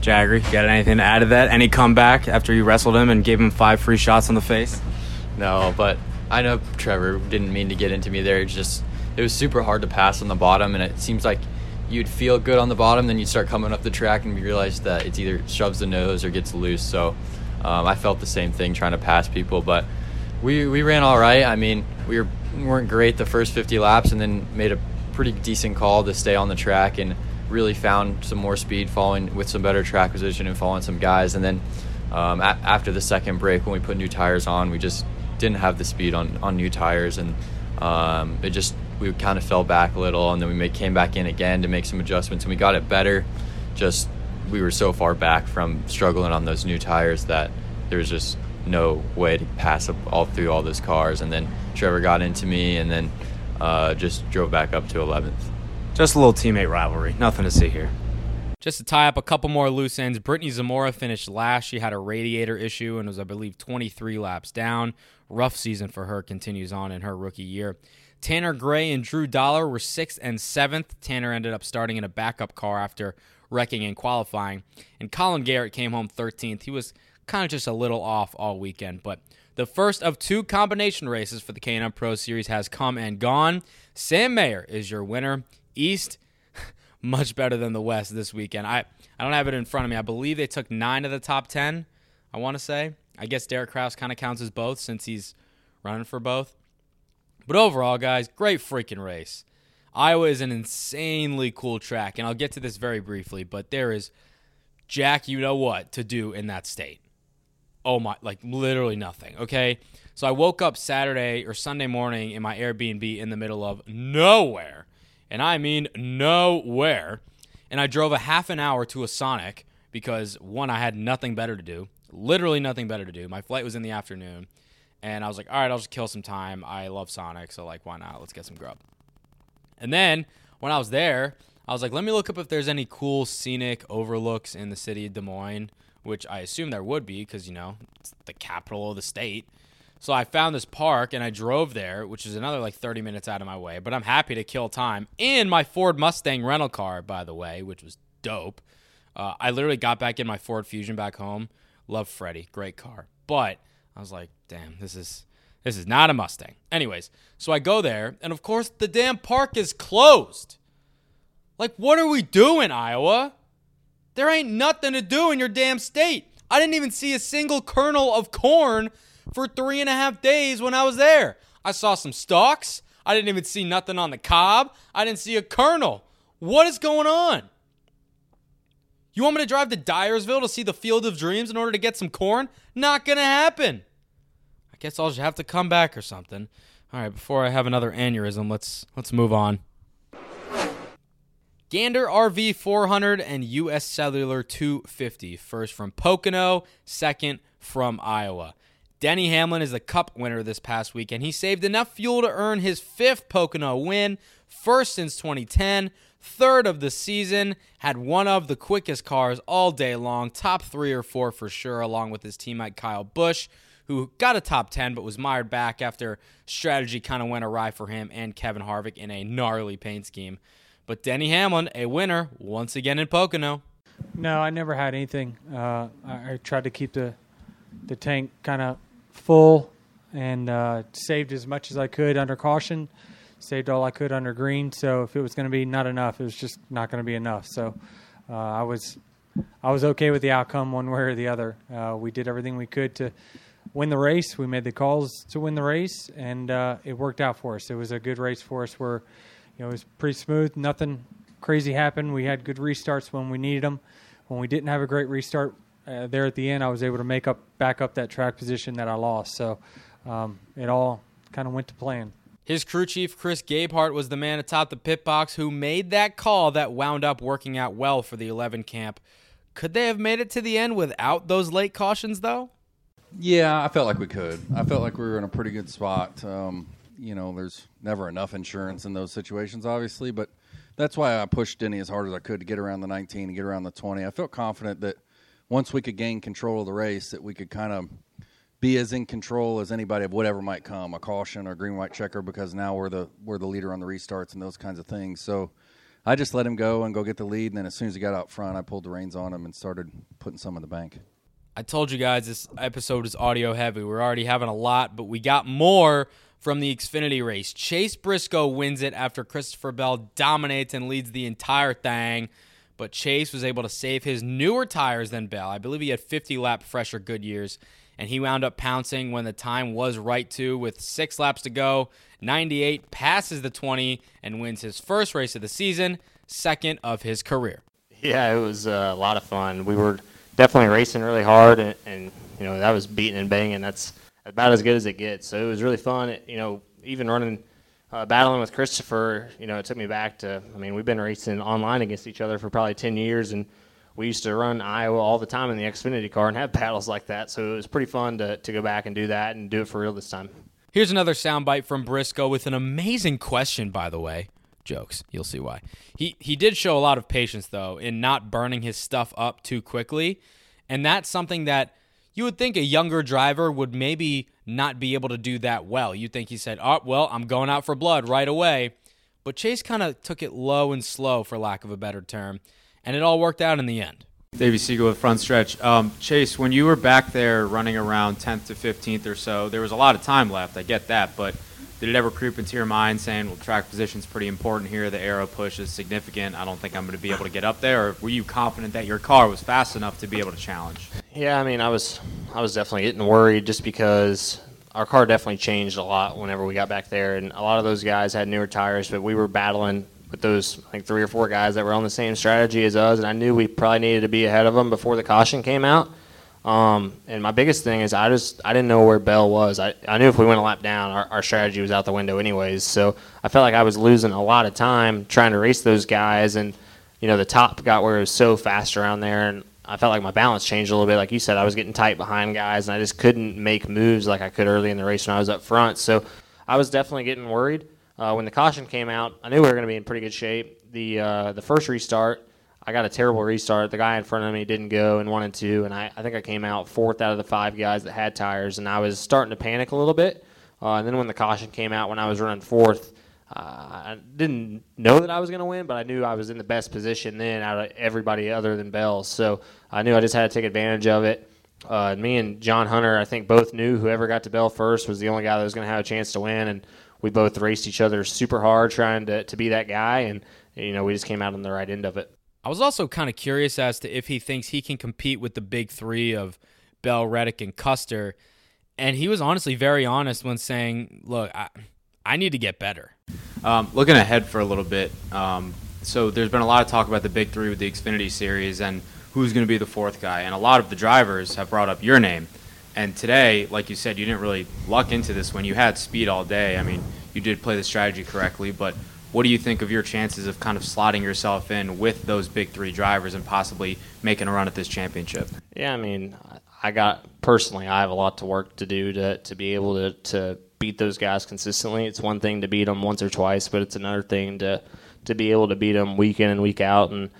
Jagger, you got anything to add to that? Any comeback after you wrestled him and gave him five free shots on the face? No, but I know Trevor didn't mean to get into me there. It just it was super hard to pass on the bottom, and it seems like you'd feel good on the bottom, then you'd start coming up the track and you realize that it's either shoves the nose or gets loose. So um, I felt the same thing trying to pass people, but we we ran all right. I mean, we were weren't great the first 50 laps, and then made a pretty decent call to stay on the track and really found some more speed following with some better track position and following some guys. And then um, a- after the second break, when we put new tires on, we just didn't have the speed on on new tires, and um, it just we kind of fell back a little, and then we make, came back in again to make some adjustments, and we got it better. Just we were so far back from struggling on those new tires that there was just no way to pass up all through all those cars. And then Trevor got into me, and then uh, just drove back up to 11th. Just a little teammate rivalry. Nothing to see here. Just to tie up a couple more loose ends, Brittany Zamora finished last. She had a radiator issue and was, I believe, 23 laps down. Rough season for her continues on in her rookie year. Tanner Gray and Drew Dollar were sixth and seventh. Tanner ended up starting in a backup car after wrecking in qualifying. And Colin Garrett came home 13th. He was kind of just a little off all weekend. But the first of two combination races for the K&N Pro Series has come and gone. Sam Mayer is your winner. East, *laughs* much better than the West this weekend. I, I don't have it in front of me. I believe they took nine of the top 10, I want to say. I guess Derek Kraus kind of counts as both since he's running for both. But overall, guys, great freaking race. Iowa is an insanely cool track, and I'll get to this very briefly, but there is Jack, you know what to do in that state. Oh my, like literally nothing, okay? So I woke up Saturday or Sunday morning in my Airbnb in the middle of nowhere, and I mean nowhere, and I drove a half an hour to a Sonic because one, I had nothing better to do, literally nothing better to do. My flight was in the afternoon and I was like, all right, I'll just kill some time. I love Sonic, so like, why not? Let's get some grub. And then when I was there, I was like, let me look up if there's any cool scenic overlooks in the city of Des Moines, which I assume there would be because you know it's the capital of the state. So I found this park and I drove there, which is another like 30 minutes out of my way. But I'm happy to kill time in my Ford Mustang rental car, by the way, which was dope. Uh, I literally got back in my Ford Fusion back home. Love Freddie, great car. But I was like, damn, this is this is not a Mustang. Anyways, so I go there, and of course the damn park is closed. Like, what are we doing, Iowa? There ain't nothing to do in your damn state. I didn't even see a single kernel of corn for three and a half days when I was there. I saw some stalks. I didn't even see nothing on the cob. I didn't see a kernel. What is going on? You want me to drive to Dyersville to see the Field of Dreams in order to get some corn? Not gonna happen. I guess I'll just have to come back or something. All right, before I have another aneurysm, let's let's move on. Gander RV 400 and US Cellular 250. First from Pocono, second from Iowa. Denny Hamlin is the cup winner this past week, and he saved enough fuel to earn his fifth Pocono win, first since 2010, third of the season, had one of the quickest cars all day long, top three or four for sure, along with his teammate Kyle Busch, who got a top 10 but was mired back after strategy kind of went awry for him and Kevin Harvick in a gnarly paint scheme. But Denny Hamlin, a winner once again in Pocono. No, I never had anything. Uh, I, I tried to keep the the tank kind of full and uh, saved as much as I could under caution. Saved all I could under green. So if it was going to be not enough, it was just not going to be enough. So uh, I was I was okay with the outcome one way or the other. Uh, we did everything we could to win the race. We made the calls to win the race, and uh, it worked out for us. It was a good race for us. Where you know it was pretty smooth. Nothing crazy happened. We had good restarts when we needed them. When we didn't have a great restart, uh, there at the end, I was able to make up back up that track position that I lost. So um, it all kind of went to plan. His crew chief, Chris Gabehart, was the man atop the pit box who made that call that wound up working out well for the 11 camp. Could they have made it to the end without those late cautions, though? Yeah, I felt like we could. I felt like we were in a pretty good spot. Um, you know, there's never enough insurance in those situations, obviously, but that's why I pushed Denny as hard as I could to get around the 19 and get around the 20. I felt confident that once we could gain control of the race, that we could kind of be as in control as anybody of whatever might come, a caution or green white checker, because now we're the we're the leader on the restarts and those kinds of things. So I just let him go and go get the lead, and then as soon as he got out front, I pulled the reins on him and started putting some in the bank. I told you guys this episode is audio heavy. We're already having a lot, but we got more from the Xfinity race. Chase Briscoe wins it after Christopher Bell dominates and leads the entire thing but Chase was able to save his newer tires than Bell. I believe he had 50 lap fresher Goodyears, and he wound up pouncing when the time was right to. With six laps to go, 98 passes the 20 and wins his first race of the season, second of his career. Yeah, it was uh, a lot of fun. We were definitely racing really hard, and, and you know that was beating and banging. That's about as good as it gets. So it was really fun. It, you know, even running uh, battling with Christopher, you know, it took me back to. I mean, we've been racing online against each other for probably ten years, and we used to run Iowa all the time in the Xfinity car and have *laughs* battles like that. So it was pretty fun to to go back and do that and do it for real this time. Here's another soundbite from Briscoe with an amazing question, by the way. Jokes. You'll see why. He he did show a lot of patience though in not burning his stuff up too quickly, and that's something that you would think a younger driver would maybe not be able to do that well. You'd think he said, "Oh, well, I'm going out for blood right away." But Chase kind of took it low and slow, for lack of a better term, and it all worked out in the end. Davey Siegel with Front Stretch. Um, Chase, when you were back there running around 10th to 15th or so, there was a lot of time left. I get that, but did it ever creep into your mind saying, well, track position's pretty important here, the aero push is significant, I don't think I'm going to be able to get up there? Or were you confident that your car was fast enough to be able to challenge? Yeah, I mean, I was, I was definitely getting worried just because our car definitely changed a lot whenever we got back there, and a lot of those guys had newer tires, but we were battling with those like three or four guys that were on the same strategy as us, and I knew we probably needed to be ahead of them before the caution came out. Um, and my biggest thing is I just I didn't know where Bell was. I, I knew if we went a lap down, our, our strategy was out the window anyways. So I felt like I was losing a lot of time trying to race those guys, and you know the top got where it was so fast around there, and I felt like my balance changed a little bit. Like you said, I was getting tight behind guys, and I just couldn't make moves like I could early in the race when I was up front. So I was definitely getting worried. Uh, when the caution came out, I knew we were going to be in pretty good shape. The uh, the first restart I got a terrible restart. The guy in front of me didn't go and wanted to, and I, I think I came out fourth out of the five guys that had tires, and I was starting to panic a little bit. Uh, and then when the caution came out, when I was running fourth, uh, I didn't know that I was going to win, but I knew I was in the best position then out of everybody other than Bells. So I knew I just had to take advantage of it. Uh, me and John Hunter, I think, both knew whoever got to Bell first was the only guy that was going to have a chance to win, and we both raced each other super hard trying to, to be that guy, and you know we just came out on the right end of it. I was also kind of curious as to if he thinks he can compete with the big three of Bell, Reddick, and Custer. And he was honestly very honest when saying, "Look, I, I need to get better." Um, looking ahead for a little bit, um, so there's been a lot of talk about the big three with the Xfinity Series and who's going to be the fourth guy. And a lot of the drivers have brought up your name. And today, like you said, you didn't really luck into this when you had speed all day. I mean, you did play the strategy correctly, but What do you think of your chances of kind of slotting yourself in with those big three drivers and possibly making a run at this championship? Yeah, I mean, I got personally, I have a lot to work to do to, to be able to, to beat those guys consistently. It's one thing to beat them once or twice, but it's another thing to to be able to beat them week in and week out. And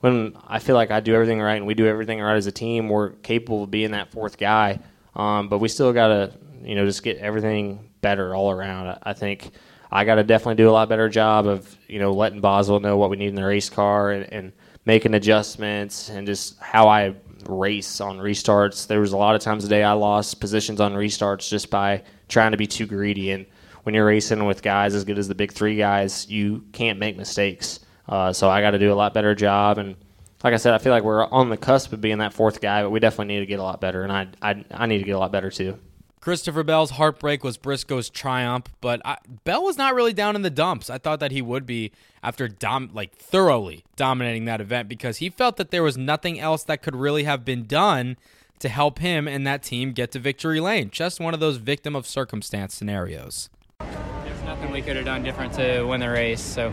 when I feel like I do everything right and we do everything right as a team, we're capable of being that fourth guy. Um, but we still got to, you know, just get everything better all around. I think I got to definitely do a lot better job of, you know, letting Boswell know what we need in the race car and, and making adjustments and just how I race on restarts. There was a lot of times today I lost positions on restarts just by trying to be too greedy. And when you're racing with guys as good as the big three guys, you can't make mistakes. Uh, so I got to do a lot better job. And like I said, I feel like we're on the cusp of being that fourth guy, but we definitely need to get a lot better. And I, I, I need to get a lot better too. Christopher Bell's heartbreak was Briscoe's triumph, but I, Bell was not really down in the dumps. I thought that he would be after dom- like thoroughly dominating that event because he felt that there was nothing else that could really have been done to help him and that team get to victory lane. Just one of those victim of circumstance scenarios. There's nothing we could have done different to win the race. So,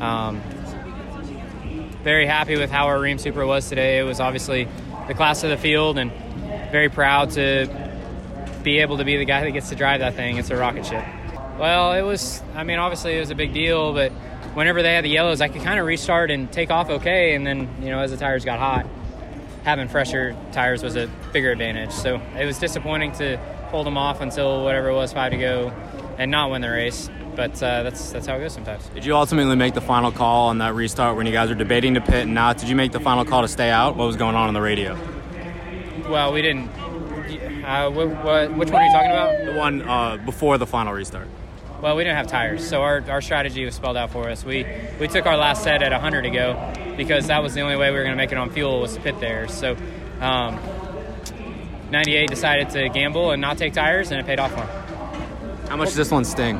um, very happy with how our Rheem Supra was today. It was obviously the class of the field, and very proud to be able to be the guy that gets to drive that thing. It's a rocket ship. Well, it was. I mean, obviously it was a big deal, but whenever they had the yellows, I could kind of restart and take off okay, and then you know as the tires got hot, having fresher tires was a bigger advantage. So it was disappointing to hold them off until whatever it was five to go, and not win the race. But uh, that's that's how it goes sometimes. Did you ultimately make the final call on that restart when you guys were debating to pit and not? Did you make the final call to stay out? What was going on on the radio? Well, we didn't. Uh, what, what, which one are you talking about? The one uh, before the final restart. Well, we didn't have tires, so our, our strategy was spelled out for us. We we took our last set at 100 to go because that was the only way we were going to make it on fuel was to pit there. So, um, 98 decided to gamble and not take tires, and it paid off for him. How much does this one sting?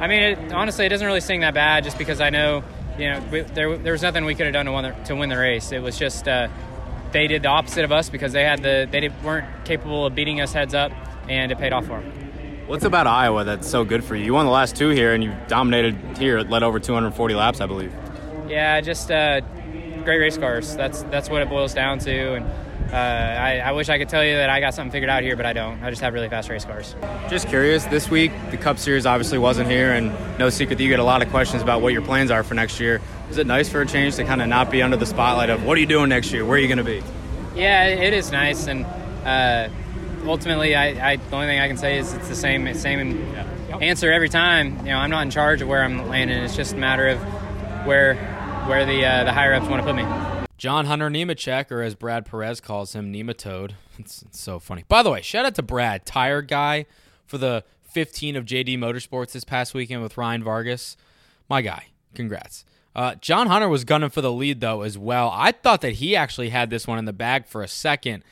I mean, it, honestly, it doesn't really sting that bad, just because I know, you know, we, there there was nothing we could have done to win the, to win the race. It was just uh, they did the opposite of us because they had the they weren't capable of beating us heads up, and it paid off for them. What's about Iowa that's so good for you? You won the last two here, and you dominated here, led over 240 laps, I believe. Yeah, just uh, great race cars. That's that's what it boils down to. And uh, I, I, wish I could tell you that I got something figured out here, but I don't. I just have really fast race cars. Just curious, this week the Cup Series obviously wasn't here, and no secret that you get a lot of questions about what your plans are for next year. Is it nice for a change to kind of not be under the spotlight of what are you doing next year? Where are you going to be? Yeah, it is nice, and uh, ultimately, I, I, the only thing I can say is it's the same same answer every time. You know, I'm not in charge of where I'm landing. It's just a matter of where where the uh, the higher ups want to put me. John Hunter Nemechek, or as Brad Perez calls him, Nematode. It's, it's, so funny. By the way, shout out to Brad, tire guy, for the 15 of JD Motorsports this past weekend with Ryan Vargas. My guy, congrats. Uh, John Hunter was gunning for the lead though as well. I thought that he actually had this one in the bag for a second.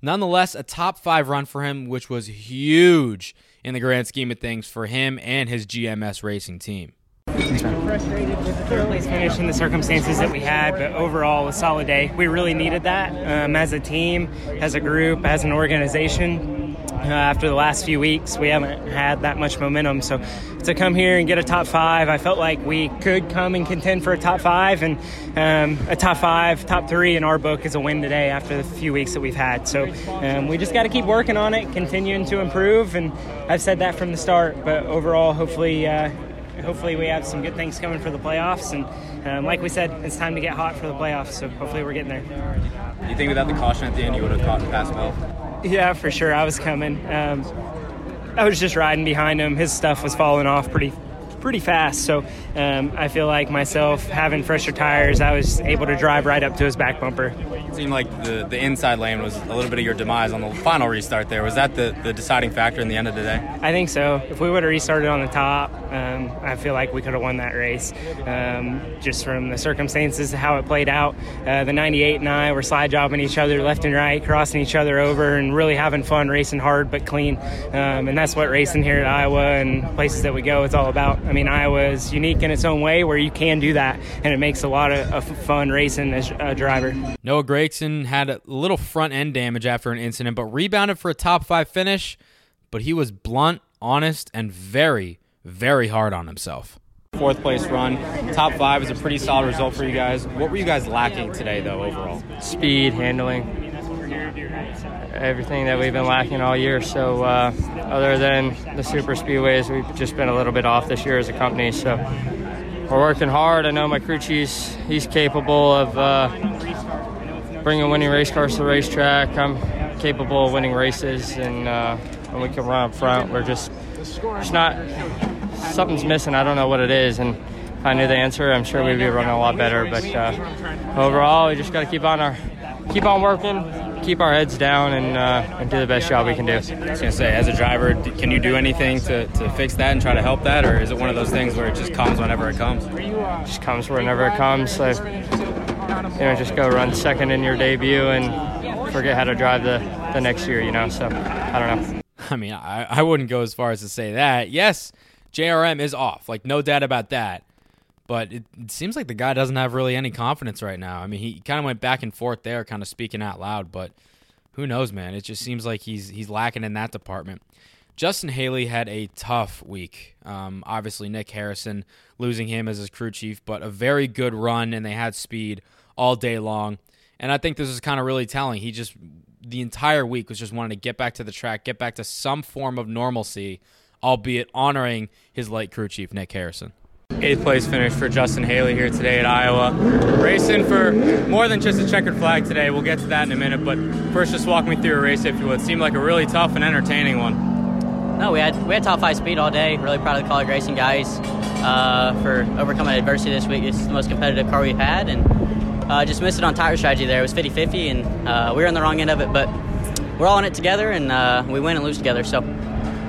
Nonetheless, a top five run for him, which was huge in the grand scheme of things for him and his GMS racing team. Frustrated with the third place finish and the circumstances that we had, but overall, a solid day. We really needed that um, as a team, as a group, as an organization. Uh, after the last few weeks, we haven't had that much momentum. So to come here and get a top five, I felt like we could come and contend for a top five, and um, a top five, top three in our book is a win today after the few weeks that we've had. So um, we just got to keep working on it, continuing to improve, and I've said that from the start. But overall, hopefully. Uh, hopefully we have some good things coming for the playoffs. And um, like we said, it's time to get hot for the playoffs. So hopefully we're getting there. Do you think without the caution at the end, you would have caught passed Bell? Yeah, for sure. I was coming. Um, I was just riding behind him. His stuff was falling off pretty pretty fast. So um, I feel like myself having fresher tires, I was able to drive right up to his back bumper. It seemed like the, the inside lane was a little bit of your demise on the final restart there. Was that the, the deciding factor in the end of the day? I think so. If we would have restarted on the top, um, I feel like we could have won that race. Um, just from the circumstances, how it played out. Uh, the 98 and I were slide jobbing each other left and right, crossing each other over, and really having fun racing hard but clean. Um, and that's what racing here at Iowa and places that we go is all about. I mean, Iowa is unique in its own way where you can do that, and it makes a lot of, of fun racing as a driver. Noah Gragson had a little front end damage after an incident, but rebounded for a top five finish. But he was blunt, honest, and very, very hard on himself. fourth place run. Top five is a pretty solid result for you guys. What were you guys lacking today, though, overall? Speed, handling, everything that we've been lacking all year. So, uh, other than the super speedways, we've just been a little bit off this year as a company. So, we're working hard. I know my crew chief, he's capable of uh, bringing winning race cars to the racetrack. I'm capable of winning races, and uh, when we can run up front, we're just it's not, something's missing. I don't know what it is. And if I knew the answer, I'm sure we'd be running a lot better. But uh, overall, we just got to keep on our, keep on working, keep our heads down, and uh, and do the best job we can do. I was gonna say, as a driver, can you do anything to, to fix that and try to help that, or is it one of those things where it just comes whenever it comes? just comes whenever it comes. So, you know, just go run second in your debut and forget how to drive the, the next year, you know. So, I don't know. *laughs* I mean, I, I wouldn't go as far as to say that. Yes, JRM is off, like no doubt about that. But it, it seems like the guy doesn't have really any confidence right now. I mean, he kind of went back and forth there, kind of speaking out loud. But who knows, man? It just seems like he's he's lacking in that department. Justin Haley had a tough week. Um, obviously, Nick Harrison losing him as his crew chief, but a very good run, and they had speed all day long. And I think this is kind of really telling. He just the entire week was just wanting to get back to the track, get back to some form of normalcy, albeit honoring his late crew chief, Nick Harrison. Eighth place finish for Justin Haley here today at Iowa. Racing for more than just a checkered flag today. We'll get to that in a minute, but first, just walk me through a race, if you would. It seemed like a really tough and entertaining one. No, we had we had top five speed all day. Really proud of the Kaulig Racing guys uh, for overcoming adversity this week. It's the most competitive car we've had, and uh, just missed it on tire strategy there. It was 50-50, and uh, we were on the wrong end of it, but we're all in it together, and uh, we win and lose together. So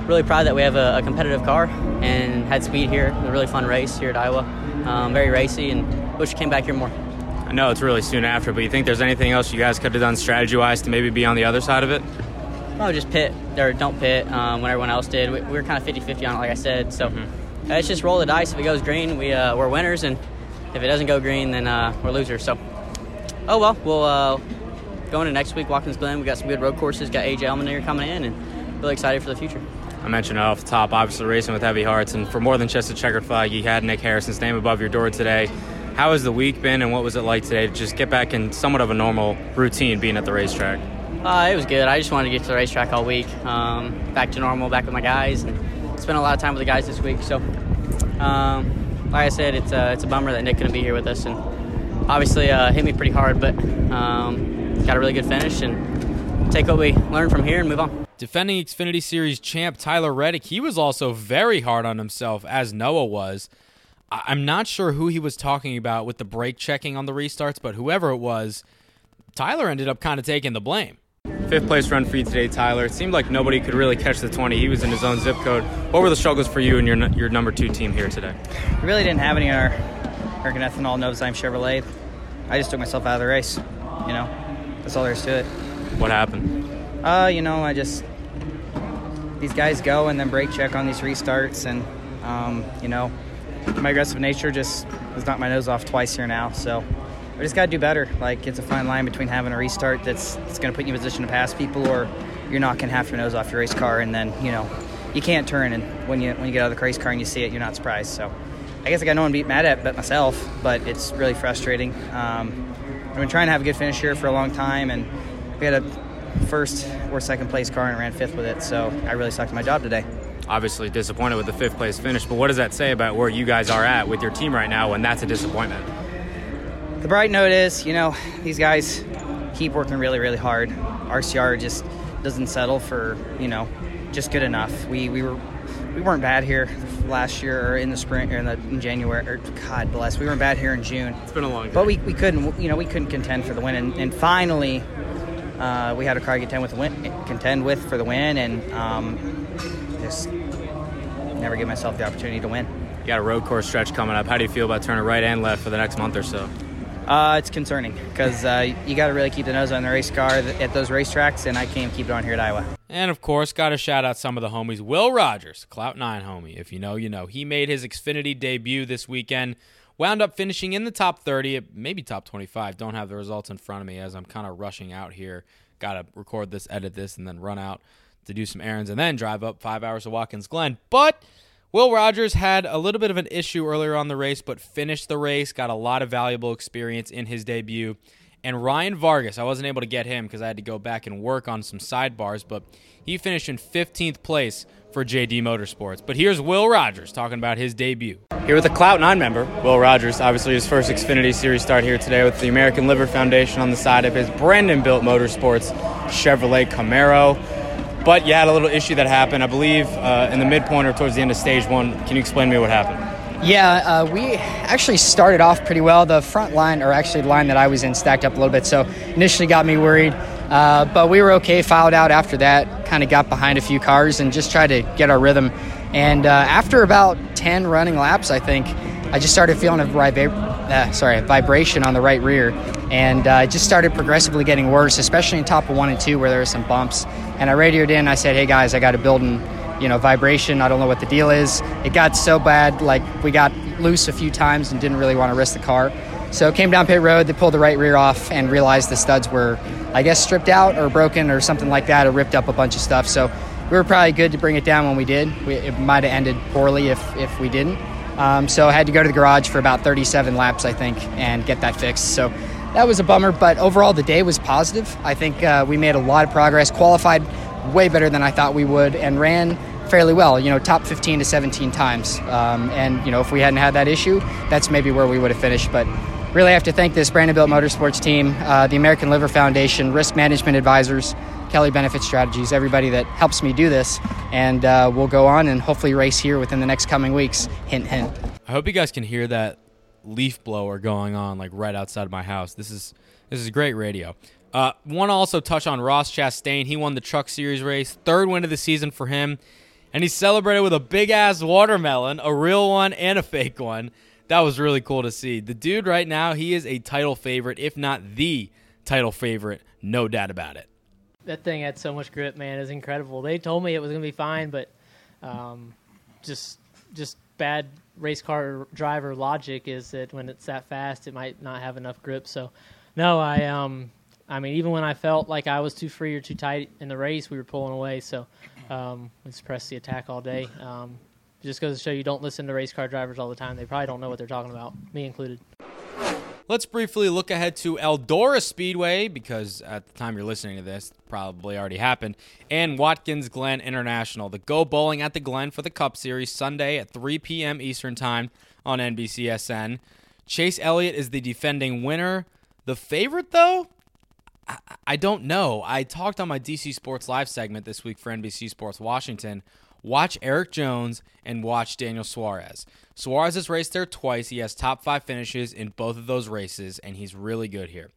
really proud that we have a, a competitive car and had speed here. It was a really fun race here at Iowa. Um, very racy, and wish we came back here more. I know it's really soon after, but you think there's anything else you guys could have done strategy wise to maybe be on the other side of it? Oh, just pit or don't pit um, when everyone else did. We, we were kind of 50-50 on it, like I said. So Mm-hmm. uh, it's just roll the dice. If it goes green, we uh, we're winners, and if it doesn't go green, then uh, we're losers. So, oh well, we'll uh, go into next week. Watkins Glen, we got some good road courses. Got AJ Elman here coming in, and really excited for the future. I mentioned off the top, obviously racing with heavy hearts, and for more than just a checkered flag, you had Nick Harrison's name above your door today. How has the week been, and what was it like today to just get back in somewhat of a normal routine being at the racetrack? Uh, it was good. I just wanted to get to the racetrack all week, um, back to normal, back with my guys, and spent a lot of time with the guys this week. So, um, like I said, it's a, it's a bummer that Nick couldn't be here with us, and obviously uh, hit me pretty hard, but um, got a really good finish and take what we learned from here and move on. Defending Xfinity Series champ Tyler Reddick, he was also very hard on himself, as Noah was. I- I'm not sure who he was talking about with the brake checking on the restarts, but whoever it was, Tyler ended up kind of taking the blame. Fifth place run for you today, Tyler. It seemed like nobody could really catch the 20. He was in his own zip code. What were the struggles for you and your your number two team here today? We really didn't have any in our American Ethanol Novozyme Chevrolet. I just took myself out of the race. You know, that's all there is to it. What happened? Uh, you know, I just these guys go and then brake check on these restarts, and um, you know, my aggressive nature just has knocked my nose off twice here now. So I just got to do better. Like it's a fine line between having a restart that's that's going to put you in a position to pass people, or you're knocking half your nose off your race car, and then you know you can't turn. And when you when you get out of the race car and you see it, you're not surprised. So I guess I got no one to be mad at but myself, but it's really frustrating. Um, I've been trying to have a good finish here for a long time, and we had a first or second place car and ran fifth with it. So I really sucked at my job today. Obviously disappointed with the fifth place finish, but what does that say about where you guys are at with your team right now when that's a disappointment? The bright note is, you know, these guys keep working really, really hard. RCR just doesn't settle for, you know, just good enough. We we were we weren't bad here last year or in the spring or in, the, in January. Or God bless, we weren't bad here in June. It's been a long. But we, we couldn't, you know, we couldn't contend for the win, and, and finally, uh, we had a car to contend with win, contend with for the win, and um, just never give myself the opportunity to win. You got a road course stretch coming up. How do you feel about turning right and left for the next month or so? Uh, it's concerning because uh, you got to really keep the nose on the race car th- at those racetracks, and I can't keep it on here at Iowa. And of course, got to shout out some of the homies. Will Rogers, Clout Nine homie. If you know, you know. He made his Xfinity debut this weekend. Wound up finishing in the top 30, maybe top 25. Don't have the results in front of me as I'm kind of rushing out here. Got to record this, edit this, and then run out to do some errands and then drive up five hours to Watkins Glen. But Will Rogers had a little bit of an issue earlier on the race, but finished the race, got a lot of valuable experience in his debut. And Ryan Vargas, I wasn't able to get him because I had to go back and work on some sidebars, but he finished in 15th place for JD Motorsports. But here's Will Rogers talking about his debut. Here with a Clout 9 member, Will Rogers, obviously his first Xfinity Series start here today with the American Liver Foundation on the side of his Brandonbilt Motorsports Chevrolet Camaro. But you had a little issue that happened, I believe, uh, in the midpoint or towards the end of stage one. Can you explain to me what happened? Yeah, uh, we actually started off pretty well. The front line, or actually the line that I was in, stacked up a little bit, so initially got me worried. Uh, but we were okay, filed out after that, kind of got behind a few cars and just tried to get our rhythm. And uh, after about 10 running laps, I think, I just started feeling a vibra- uh, sorry, vibration on the right rear. And uh, it just started progressively getting worse, especially in top of one and two where there were some bumps. And I radioed in, I said, hey guys, I got a building you know, vibration. I don't know what the deal is. It got so bad, like we got loose a few times and didn't really want to risk the car. So came down pit road, they pulled the right rear off and realized the studs were, I guess, stripped out or broken or something like that, or ripped up a bunch of stuff. So we were probably good to bring it down when we did. We, it might have ended poorly if, if we didn't. Um, so I had to go to the garage for about 37 laps, I think, and get that fixed. So that was a bummer, but overall the day was positive. I think uh, we made a lot of progress, qualified way better than I thought we would, and ran fairly well. You know, top 15 to 17 times. Um, and you know, if we hadn't had that issue, that's maybe where we would have finished. But really have to thank this Brandonbilt Motorsports team, uh, the American Liver Foundation, Risk Management Advisors, Kelly Benefit Strategies, everybody that helps me do this. And uh, we'll go on and hopefully race here within the next coming weeks. Hint, hint. I hope you guys can hear that leaf blower going on like right outside my house. This is this is great radio. Uh, Want to also touch on Ross Chastain. He won the Truck Series race, third win of the season for him, and he celebrated with a big ass watermelon, a real one and a fake one. That was really cool to see. The dude right now, he is a title favorite, if not the title favorite, no doubt about it. That thing had so much grip, man. It's incredible. They told me it was going to be fine, but um, just just bad race car driver logic is that when it's that fast, it might not have enough grip. So, no, I um, I mean, even when I felt like I was too free or too tight in the race, we were pulling away. So, um, we suppressed the attack all day. Um, just goes to show you don't listen to race car drivers all the time. They probably don't know what they're talking about, me included. Let's briefly look ahead to Eldora Speedway because at the time you're listening to this, probably already happened, and Watkins Glen International. The Go Bowling at the Glen for the Cup Series Sunday at 3 p.m. Eastern Time on NBCSN. Chase Elliott is the defending winner. The favorite, though, I, I don't know. I talked on my DC Sports Live segment this week for NBC Sports Washington watch Erik Jones and watch Daniel Suarez. Suarez has raced there twice. He has top five finishes in both of those races, and he's really good here.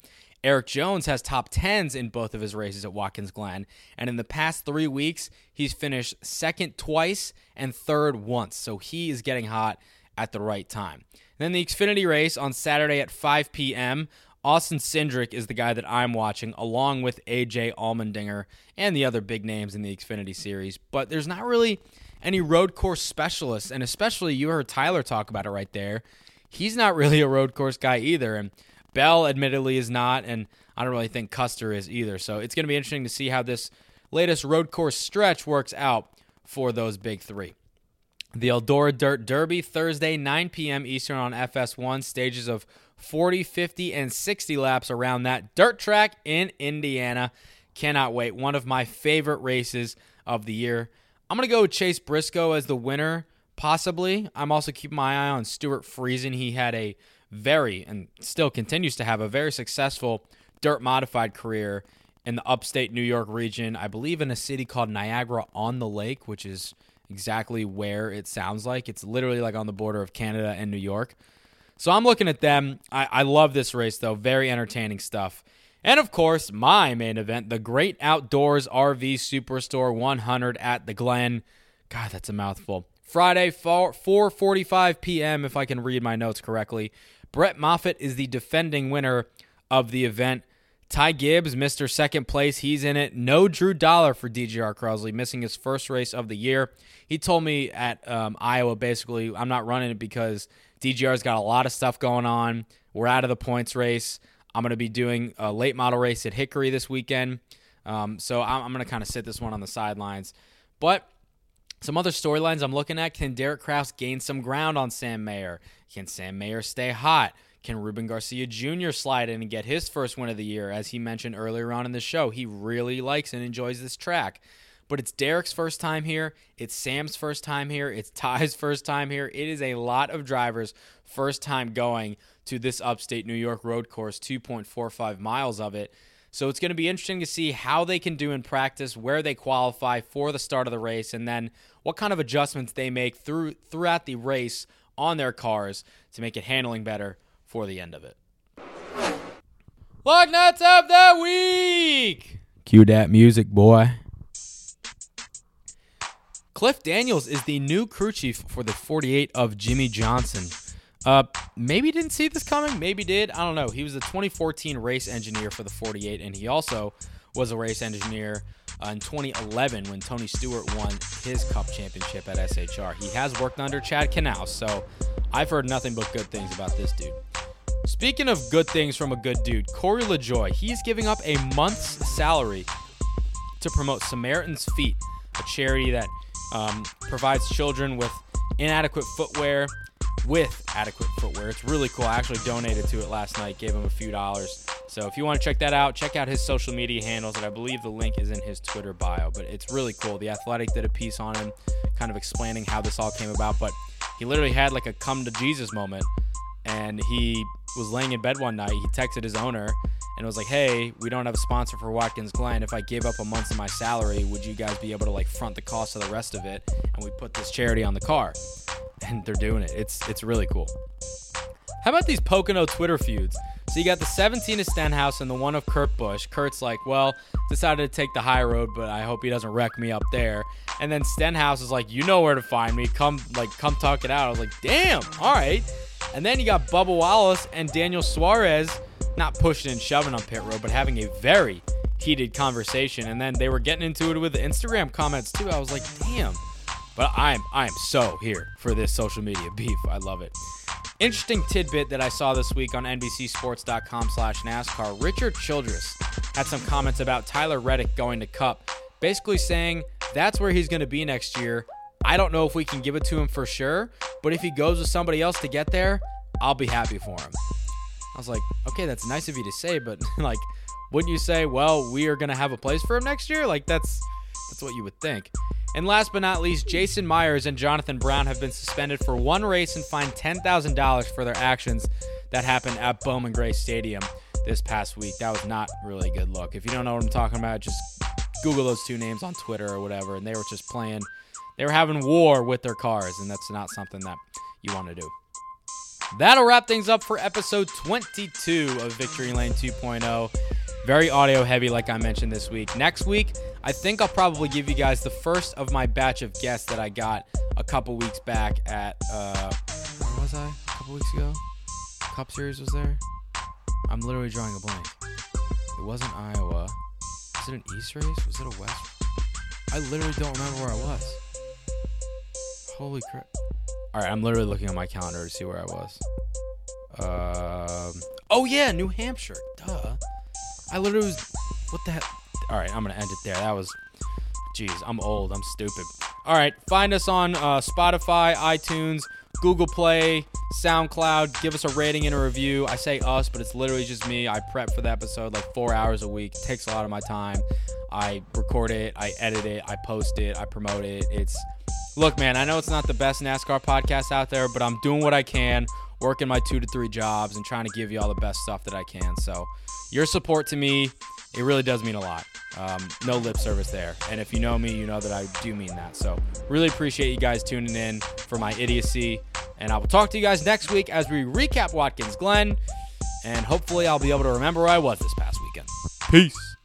Erik Jones has top tens in both of his races at Watkins Glen, and in the past three weeks, he's finished second twice and third once. So he is getting hot at the right time. then the Xfinity race on Saturday at 5 p.m. Austin Cindric is the guy that I'm watching, along with AJ Allmendinger and the other big names in the Xfinity series. But there's not really any road course specialists, and especially you heard Tyler talk about it right there. He's not really a road course guy either, and Bell admittedly is not, and I don't really think Custer is either. So it's going to be interesting to see how this latest road course stretch works out for those big three. The Eldora Dirt Derby, Thursday, 9 p.m. Eastern on FS1, stages of 40, 50, and 60 laps around that dirt track in Indiana. Cannot wait. One of my favorite races of the year. I'm going to go Chase Briscoe as the winner, possibly. I'm also keeping my eye on Stewart Friesen. He had a very, and still continues to have a very successful dirt modified career in the upstate New York region. I believe in a city called Niagara on the Lake, which is exactly where it sounds like. It's literally like on the border of Canada and New York. So I'm looking at them. I, I love this race, though. Very entertaining stuff. And of course, my main event, the Great Outdoors RV Superstore 100 at the Glen. God, that's a mouthful. Friday, 4:45 p.m. If I can read my notes correctly. Brett Moffitt is the defending winner of the event. Ty Gibbs, Mr. Second Place, he's in it. No Drew Dollar for DGR Crosley, missing his first race of the year. He told me at um, Iowa, basically, I'm not running it because DGR's got a lot of stuff going on. We're out of the points race. I'm going to be doing a late model race at Hickory this weekend. Um, so I'm, I'm going to kind of sit this one on the sidelines. But Some other storylines I'm looking at can Derek Kraus gain some ground on Sam Mayer? Can Sam Mayer stay hot? Can Ruben Garcia Jr. slide in and get his first win of the year? As he mentioned earlier on in the show, he really likes and enjoys this track. But it's Derek's first time here. It's Sam's first time here. It's Ty's *laughs* first time here. It is a lot of drivers' first time going to this upstate New York road course, 2.45 miles of it. So it's going to be interesting to see how they can do in practice, where they qualify for the start of the race, and then what kind of adjustments they make through throughout the race on their cars to make it handling better for the end of it. Lug nuts of the week. Cue that music, boy. Cliff Daniels is the new crew chief for the 48 of Jimmie Johnson. Uh, maybe didn't see this coming. Maybe did. I don't know. He was a 2014 race engineer for the 48, and he also was a race engineer uh, in 2011 when Tony Stewart won his Cup championship at SHR. He has worked under Chad Knaus, so I've heard nothing but good things about this dude. Speaking of good things from a good dude, Corey LaJoie, he's giving up a month's salary to promote Samaritan's Feet, a charity that um, provides children with inadequate footwear with adequate footwear. It's really cool. I actually donated to it last night, gave him a few dollars. So if you want to check that out, check out his social media handles, and I believe the link is in his Twitter bio. But it's really cool. The Athletic did a piece on him, kind of explaining how this all came about. But he literally had like a come to Jesus moment, and he was laying in bed one night. He texted his owner and it was like, "Hey, we don't have a sponsor for Watkins Glen. If I gave up a month of my salary, would you guys be able to like front the cost of the rest of it? And we put this charity on the car." And they're doing it. It's it's really cool. How about these Pocono Twitter feuds? So you got the 17 of Stenhouse and the one of Kurt Busch. Kurt's like, well, decided to take the high road, but I hope he doesn't wreck me up there. And then Stenhouse is like, you know where to find me. Come like come talk it out. I was like, damn, all right. And then you got Bubba Wallace and Daniel Suarez not pushing and shoving on pit road, but having a very heated conversation. And then they were getting into it with Instagram comments too. I was like, damn. But I'm I'm so here for this social media *laughs* beef. I love it. Interesting tidbit that I saw this week on NBCSports.com slash NASCAR. Richard Childress had some comments about Tyler Reddick going to Cup, basically saying that's where he's going to be next year. I don't know if we can give it to him for sure, but if he goes with somebody else to get there, I'll be happy for him. I was like, okay, that's nice of you to say, but *laughs* like, wouldn't you say, well, we are to have a place for him next year? Like, that's that's what you would think. And last but not least, Jason Myers and Jonathan Brown have been suspended for one race and fined $10,000 for their actions that happened at Bowman Gray Stadium this past week. That was not really a good look. If you don't know what I'm talking about, just Google those two names on Twitter or whatever. And they were just playing, they were having war with their cars, and that's not something that you want to do. That'll wrap things up for episode 22 of Victory Lane 2.0. Very audio heavy, like I mentioned this week. Next week, I think I'll probably give you guys the first of my batch of guests that I got a couple weeks back at, uh, where was I? A couple weeks ago? Cup Series was there? I'm literally drawing a blank. It wasn't Iowa. Was it an East race? Was it a West? I literally don't remember where I was. Holy crap. All right, I'm literally looking on my calendar to see where I was. Um, oh yeah, New Hampshire. Duh. I literally was. What the heck? All right, I'm gonna end it there. That was. Jeez, I'm old. I'm stupid. All right, find us on uh, Spotify, iTunes, Google Play, SoundCloud. Give us a rating and a review. I say us, but it's literally just me. I prep for the episode like four hours a week. It takes a lot of my time. I record it, I edit it, I post it, I promote it. It's look, man. I know it's not the best NASCAR podcast out there, but I'm doing what I can, working my two to three jobs, and trying to give you all the best stuff that I can. So, your support to me, it really does mean a lot. Um, no lip service there. And if you know me, you know that I do mean that. So, really appreciate you guys tuning in for my idiocy. And I will talk to you guys next week as we recap Watkins Glen. And hopefully, I'll be able to remember where I was this past weekend. Peace.